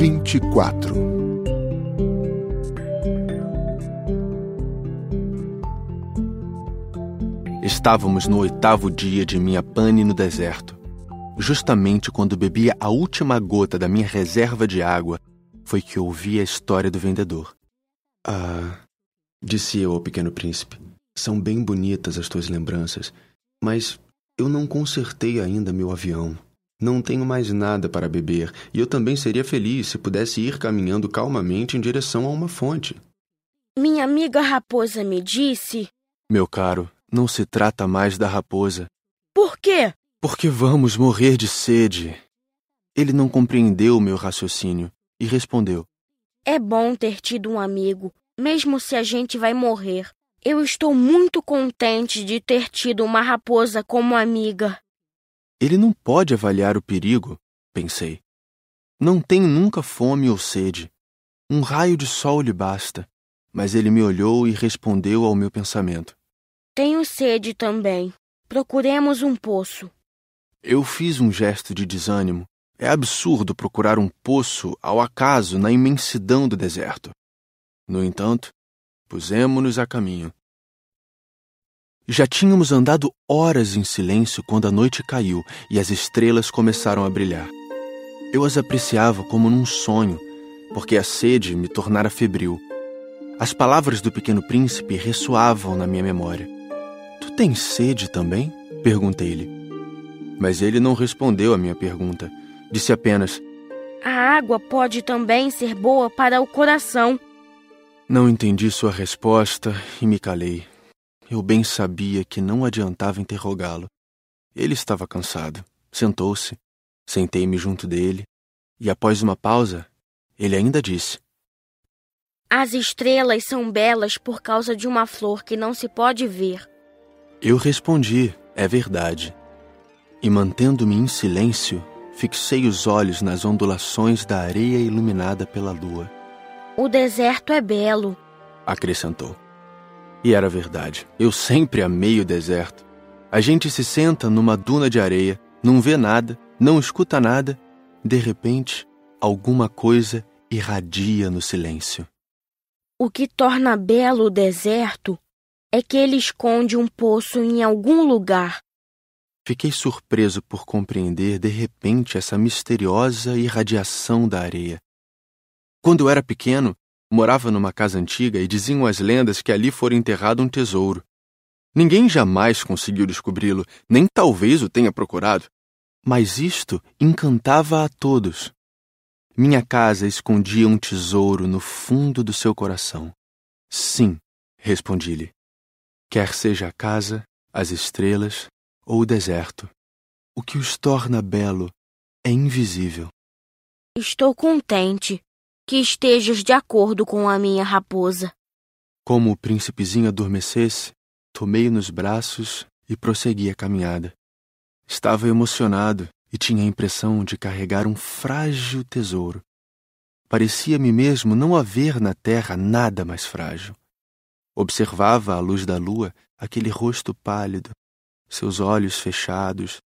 24 Estávamos no oitavo dia de minha pane no deserto. Justamente quando bebia a última gota da minha reserva de água, foi que ouvi a história do vendedor. Ah, disse eu ao pequeno príncipe, são bem bonitas as tuas lembranças, mas eu não consertei ainda meu avião. Não tenho mais nada para beber, e eu também seria feliz se pudesse ir caminhando calmamente em direção a uma fonte. Minha amiga raposa me disse. Meu caro, não se trata mais da raposa. Por quê? Porque vamos morrer de sede. Ele não compreendeu o meu raciocínio e respondeu: É bom ter tido um amigo, mesmo se a gente vai morrer. Eu estou muito contente de ter tido uma raposa como amiga. Ele não pode avaliar o perigo, pensei. Não tem nunca fome ou sede. Um raio de sol lhe basta. Mas ele me olhou e respondeu ao meu pensamento. Tenho sede também. Procuremos um poço. Eu fiz um gesto de desânimo. É absurdo procurar um poço ao acaso na imensidão do deserto. No entanto, pusemos-nos a caminho. Já tínhamos andado horas em silêncio quando a noite caiu e as estrelas começaram a brilhar. Eu as apreciava como num sonho, porque a sede me tornara febril. As palavras do pequeno príncipe ressoavam na minha memória. Tu tens sede também? perguntei-lhe. Mas ele não respondeu à minha pergunta. Disse apenas: A água pode também ser boa para o coração. Não entendi sua resposta e me calei. Eu bem sabia que não adiantava interrogá-lo. Ele estava cansado. Sentou-se. Sentei-me junto dele. E após uma pausa, ele ainda disse: As estrelas são belas por causa de uma flor que não se pode ver. Eu respondi: É verdade. E mantendo-me em silêncio, fixei os olhos nas ondulações da areia iluminada pela lua. O deserto é belo, acrescentou. E era verdade. Eu sempre amei o deserto. A gente se senta numa duna de areia, não vê nada, não escuta nada. De repente, alguma coisa irradia no silêncio. O que torna belo o deserto é que ele esconde um poço em algum lugar. Fiquei surpreso por compreender de repente essa misteriosa irradiação da areia. Quando eu era pequeno, Morava numa casa antiga e diziam as lendas que ali fora enterrado um tesouro. Ninguém jamais conseguiu descobri-lo, nem talvez o tenha procurado. Mas isto encantava a todos. Minha casa escondia um tesouro no fundo do seu coração. Sim, respondi-lhe. Quer seja a casa, as estrelas ou o deserto, o que os torna belo é invisível. Estou contente, que estejas de acordo com a minha raposa. Como o príncipezinho adormecesse, tomei-o nos braços e prossegui a caminhada. Estava emocionado e tinha a impressão de carregar um frágil tesouro. Parecia-me mesmo não haver na terra nada mais frágil. Observava à luz da lua aquele rosto pálido, seus olhos fechados,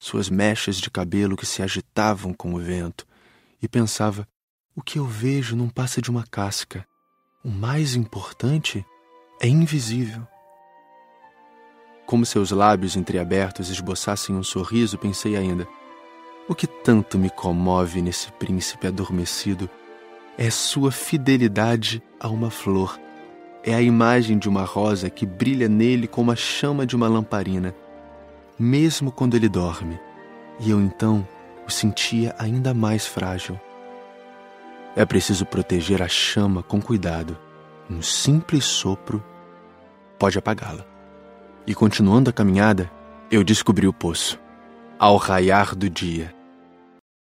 suas mechas de cabelo que se agitavam com o vento, e pensava o que eu vejo não passa de uma casca. O mais importante é invisível. Como seus lábios entreabertos esboçassem um sorriso, pensei ainda: o que tanto me comove nesse príncipe adormecido é sua fidelidade a uma flor. É a imagem de uma rosa que brilha nele como a chama de uma lamparina, mesmo quando ele dorme. E eu então o sentia ainda mais frágil. É preciso proteger a chama com cuidado. Um simples sopro pode apagá-la. E continuando a caminhada, eu descobri o poço. Ao raiar do dia,